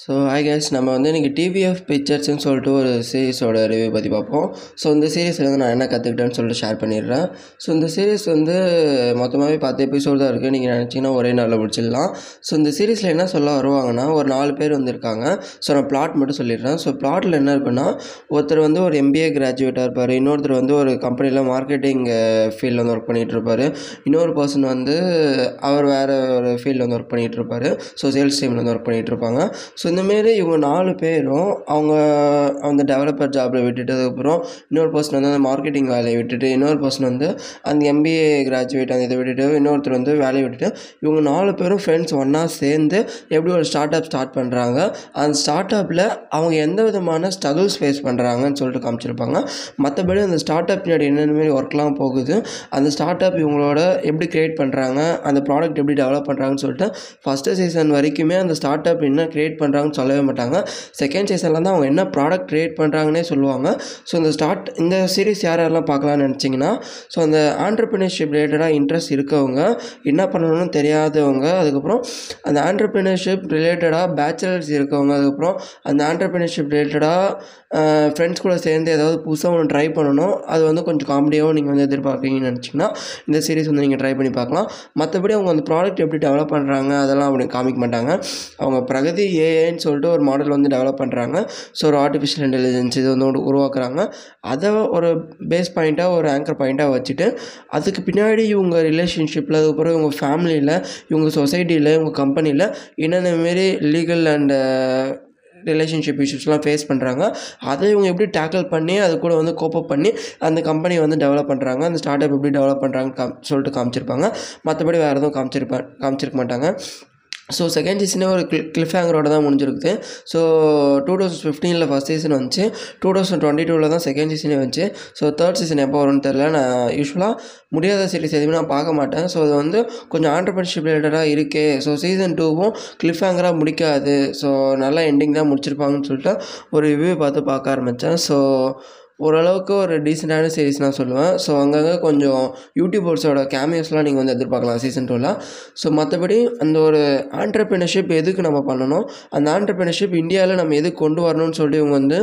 So I case நம்ம வந்து இன்றைக்கி டிவிஎஃப் பிக்சர்ஸ்னு சொல்லிட்டு ஒரு சீரிஸோட ரிவ்யூ பற்றி பார்ப்போம். ஸோ இந்த சீரிஸில் வந்து நான் என்ன கற்றுக்கிட்டேன்னு சொல்லிட்டு ஷேர் பண்ணிடுறேன். ஸோ இந்த சீரீஸ் வந்து மொத்தமாகவே பத்து எபிசோடு தான் இருக்குது நீங்கள் நினச்சிங்கன்னா ஒரே நாளில் முடிச்சிடலாம். ஸோ இந்த சீரீஸில் என்ன சொல்ல வருவாங்கன்னா ஒரு நாலு பேர் வந்திருக்காங்க. ஸோ நான் பிளாட் மட்டும் சொல்லிடுறேன். ஸோ பிளாட்டில் என்ன இருக்குன்னா ஒருத்தர் வந்து ஒரு எம்பிஏ கிராஜுவேட்டாக இருப்பார். இன்னொருத்தர் வந்து ஒரு கம்பெனியில் மார்க்கெட்டிங் ஃபீல்டில் வந்து ஒர்க் பண்ணிகிட்டு இருப்பார். இன்னொரு பர்சன் வந்து அவர் வேறு ஒரு ஃபீல்டில் வந்து ஒர்க் பண்ணிகிட்டு இருப்பார். ஸோ சேல்ஸ் டீமில் வந்து ஒர்க் பண்ணிகிட்டு இருப்பாங்க. ஸோ இந்தமாரி இவங்க நாலு பேரும் அவங்க அந்த டெவலப்பர் ஜாப்பில் விட்டுட்டதுக்கப்புறம் இன்னொரு பர்சன் வந்து அந்த மார்க்கெட்டிங் வேலையை விட்டுட்டு இன்னொரு பர்சன் வந்து அந்த எம்பிஏ கிராஜுவேட் அந்த இதை விட்டுட்டு இன்னொருத்தர் வந்து வேலையை விட்டுட்டு இவங்க நாலு பேரும் ஃப்ரெண்ட்ஸ் ஒன்றா சேர்ந்து எப்படி ஒரு ஸ்டார்ட் அப் ஸ்டார்ட் பண்ணுறாங்க அந்த ஸ்டார்ட் அப்பில் அவங்க எந்த விதமான ஸ்ட்ரகிள்ஸ் ஃபேஸ் பண்ணுறாங்கன்னு சொல்லிட்டு காமிச்சிருப்பாங்க. மற்றபடி அந்த ஸ்டார்ட் அப் பின்னாடி என்னென்ன மாரி ஒர்க்லாம் போகுது அந்த ஸ்டார்ட் அப் இவங்களோட எப்படி க்ரியேட் பண்ணுறாங்க அந்த ப்ராடக்ட் எப்படி டெவலப் பண்ணுறாங்கன்னு சொல்லிட்டு ஃபஸ்ட்டு சீசன் வரைக்குமே அந்த ஸ்டார்ட் அப் என்ன க்ரியேட் பண்ணுறாங்கன்னு சொல்லவே மாட்டாங்க. செகண்ட் சீசனில் தான் அவங்க என்ன ப்ராடக்ட் க்ரியேட் பண்ணுறாங்கன்னே சொல்லுவாங்க. ஸோ இந்த ஸ்டார்ட் இந்த சீரிஸ் யார் யாரெல்லாம் பார்க்கலாம்னு நினச்சிங்கன்னா ஸோ அந்த ஆண்டர்பிரினர்ஷிப் ரிலேட்டடாக இன்ட்ரெஸ்ட் இருக்கவங்க என்ன பண்ணணும்னு தெரியாதவங்க அதுக்கப்புறம் அந்த ஆண்டர்பிரினர்ஷிப் ரிலேட்டடாக பேச்சுலர்ஸ் இருக்கவங்க அதுக்கப்புறம் அந்த ஆண்டர்பிரினர்ஷிப் ரிலேட்டடாக ஃப்ரெண்ட்ஸ் கூட சேர்ந்து ஏதாவது புதுசாக ஒன்று ட்ரை பண்ணணும். அது வந்து கொஞ்சம் காமெடியாகவும் நீங்கள் வந்து எதிர்பார்க்குறீங்கன்னு நினச்சிங்கன்னா இந்த சீரிஸ் வந்து நீங்கள் ட்ரை பண்ணி பார்க்கலாம். மற்றபடி அவங்க அந்த ப்ராடக்ட் எப்படி டெவலப் பண்ணுறாங்க அதெல்லாம் அப்படி காமிக்க மாட்டாங்க. அவங்க பிரகதி ஏ ஏஏன்னு சொல்லிட்டு ஒரு மாடல் வந்து டெவலப் பண்ணுறாங்க ஸோ ஒரு ஆர்டிஃபிஷியல் இன்டெலிஜென்ஸ் இது வந்து ஒன்று உருவாக்குறாங்க. அதை ஒரு பேஸ் பாயிண்ட்டாக ஒரு ஆங்கர் பாயிண்ட்டாக வச்சுட்டு அதுக்கு பின்னாடி இவங்க ரிலேஷன்ஷிப்பில் அதுக்கப்புறம் இவங்க ஃபேமிலியில் இவங்க சொசைட்டியில் இவங்க கம்பெனியில் என்னென்ன மாரி லீகல் அண்டு ரிலேஷன்ஷிப் இஷ்யூஸ்லாம் ஃபேஸ் பண்ணுறாங்க அதை இவங்க எப்படி டேக்கிள் பண்ணி அது கூட வந்து கோப்பப் பண்ணி அந்த கம்பெனியை வந்து டெவலப் பண்ணுறாங்க அந்த ஸ்டார்ட் அப் எப்படி டெவலப் பண்ணுறாங்க காம் சொல்லிட்டு காமிச்சிருப்பாங்க. மற்றபடி வேறு எதுவும் காமிச்சிருப்பா காமிச்சிருக்க மாட்டாங்க. ஸோ செகண்ட் சீசனே ஒரு கிளி கிளிஃப் ஹேங்கரோட தான் முடிஞ்சிருக்குது. ஸோ டூ தௌசண்ட் ஃபிஃப்டீனில் ஃபஸ்ட் சீசன் வந்துச்சு. டூ தௌசண்ட் டுவெண்ட்டி டூவில் தான் செகண்ட் சீசனே வந்துச்சு. ஸோ தேர்ட் சீசன் எப்போ வரும்னு தெரில நான் யூஸ்வலாக முடியாத சீரிஸ் எதுவுமே நான் பார்க்க மாட்டேன். ஸோ அது வந்து கொஞ்சம் ஆண்டர்பிரினர்ஷிப் ரிலேட்டடாக இருக்கே. ஸோ சீசன் டூவும் கிளிஃப் ஹேங்கராக முடிக்காது. ஸோ நல்லா எண்டிங் தான் முடிச்சிருப்பாங்கன்னு சொல்லிட்டு ஒரு ரிவ்யூ பார்த்து பார்க்க ஆரம்பித்தேன் ஸோ ஓரளவுக்கு ஒரு டீசெண்டான சீரிஸ் நான் சொல்லுவேன். ஸோ அங்கங்கே கொஞ்சம் யூடியூபர்ஸோட கேமியோஸ்லாம் நீங்கள் வந்து எதிர்பார்க்கலாம் சீசன் டூவில் ஸோ மற்றபடி அந்த ஒரு ஆண்டர்பிரினர்ஷிப் எதுக்கு நம்ம பண்ணணும்? அந்த ஆண்டர்பிரினர்ஷிப் இந்தியாவில் நம்ம எதுக்கு கொண்டு வரணும்னு சொல்லி இவங்க வந்து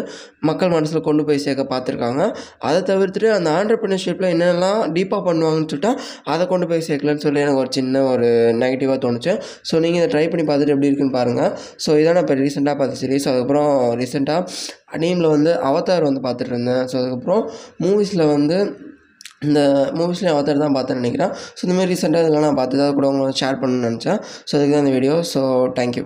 மக்கள் மனசில் கொண்டு போய் சேர்க்க பார்த்துருக்காங்க. அதை தவிர்த்துட்டு அந்த ஆண்டர்பிரினர்ஷிப்பில் என்னென்னலாம் டீப்பாக பண்ணுவாங்கன்னு சொல்லிட்டா அதை கொண்டு போய் சேர்க்கலன்னு சொல்லி எனக்கு ஒரு சின்ன ஒரு நெகட்டிவாக தோணுச்சு. ஸோ நீங்கள் இதை ட்ரை பண்ணி பார்த்துட்டு எப்படி இருக்குன்னு பாருங்கள் ஸோ இதான் நான் இப்போ ரீசெண்டாக பார்த்த சீரிஸ் அதுக்கப்புறம் ரீசெண்டாக அனிமில் வந்து அவதார் வந்து பார்த்துட்டு இருந்தேன் ஸோ அதுக்கப்புறம் மூவிஸில் வந்து இந்த மூவிஸ்லேயும் அவதார் தான் பார்த்தேன்னு நினைக்கிறேன். ஸோ இந்தமாதிரி ரீசெண்டாக இதெல்லாம் நான் பார்த்து தான் கூட உங்களை ஷேர் பண்ணணும்னு நினச்சேன். ஸோ அதுக்கு தான் இந்த வீடியோ ஸோ தேங்க்யூ